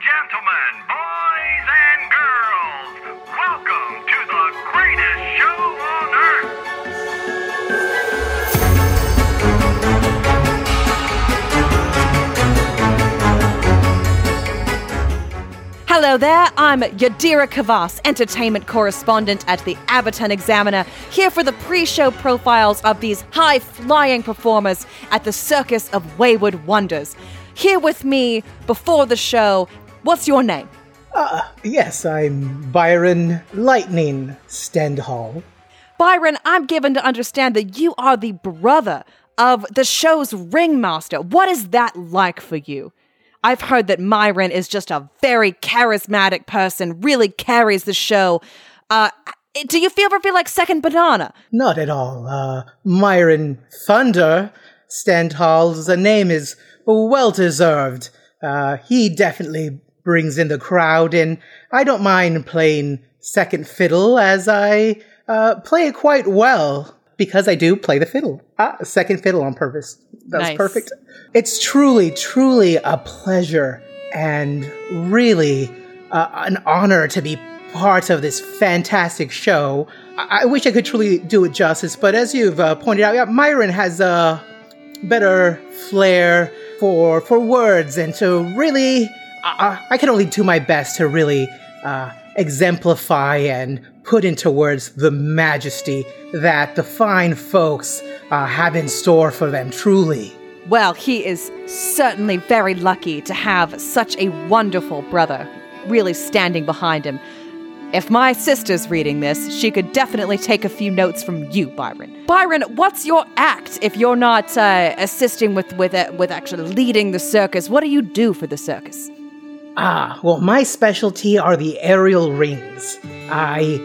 gentlemen, boys and girls, welcome to the greatest show on earth. Hello there, I'm Yadira Kavas, entertainment correspondent at the Aberton Examiner, here for the pre show profiles of these high flying performers at the Circus of Wayward Wonders. Here with me before the show, what's your name? Uh, yes, I'm Byron Lightning Stendhal. Byron, I'm given to understand that you are the brother of the show's ringmaster. What is that like for you? I've heard that Myron is just a very charismatic person, really carries the show. Uh, do you feel ever feel like second banana? Not at all. Uh, Myron Thunder Stendhal's name is well deserved. Uh, he definitely brings in the crowd, and I don't mind playing second fiddle as I uh, play it quite well because I do play the fiddle. Ah, second fiddle on purpose. That's Nice. perfect. It's truly, truly a pleasure and really uh, an honor to be part of this fantastic show. I-, I wish I could truly do it justice, but as you've uh, pointed out, yeah, Myron has a better flair for for words and to really. I, I can only do my best to really uh, exemplify and put into words the majesty that the fine folks uh, have in store for them. Truly. Well, he is certainly very lucky to have such a wonderful brother really standing behind him. If my sister's reading this, she could definitely take a few notes from you, Byron. Byron, what's your act if you're not uh, assisting with with uh, with actually leading the circus? What do you do for the circus? Ah, well, my specialty are the aerial rings. I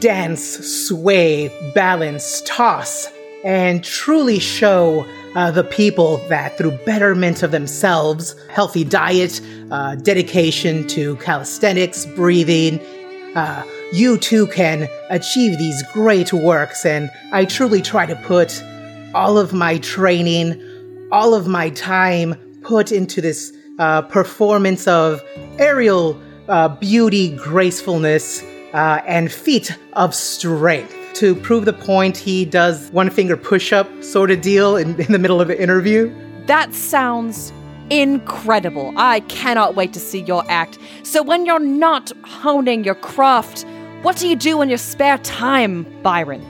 dance, sway, balance, toss, and truly show uh, the people that through betterment of themselves, healthy diet, uh, dedication to calisthenics, breathing, uh, you too can achieve these great works. And I truly try to put all of my training, all of my time put into this uh, performance of aerial uh, beauty, gracefulness, uh, and feat of strength. To prove the point, he does one finger push up sort of deal in, in the middle of an interview. That sounds incredible. I cannot wait to see your act. So, when you're not honing your craft, what do you do in your spare time, Byron?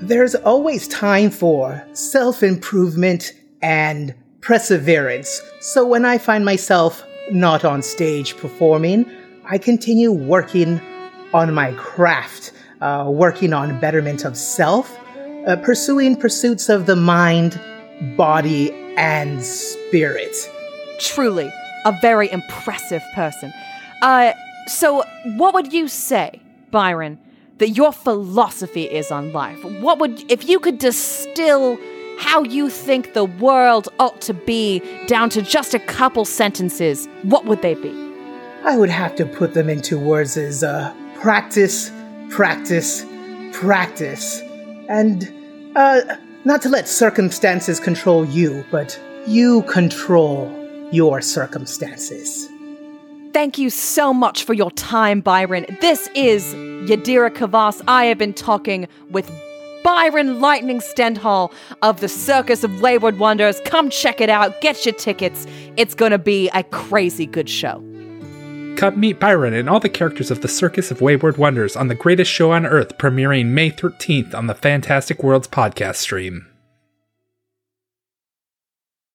There's always time for self improvement and perseverance. So when I find myself not on stage performing, I continue working on my craft, uh, working on betterment of self, uh, pursuing pursuits of the mind, body, and spirit. Truly, a very impressive person. Uh, so, what would you say, Byron, that your philosophy is on life? What would, if you could distill how you think the world ought to be down to just a couple sentences, what would they be? I would have to put them into words as uh, practice, practice, practice. And uh, not to let circumstances control you, but you control your circumstances. Thank you so much for your time, Byron. This is Yadira Kavas. I have been talking with Byron Lightning Stendhal of the Circus of Wayward Wonders. Come check it out. Get your tickets. It's going to be a crazy good show. Come meet Byron and all the characters of the Circus of Wayward Wonders on the greatest show on earth, premiering May 13th on the Fantastic Worlds podcast stream.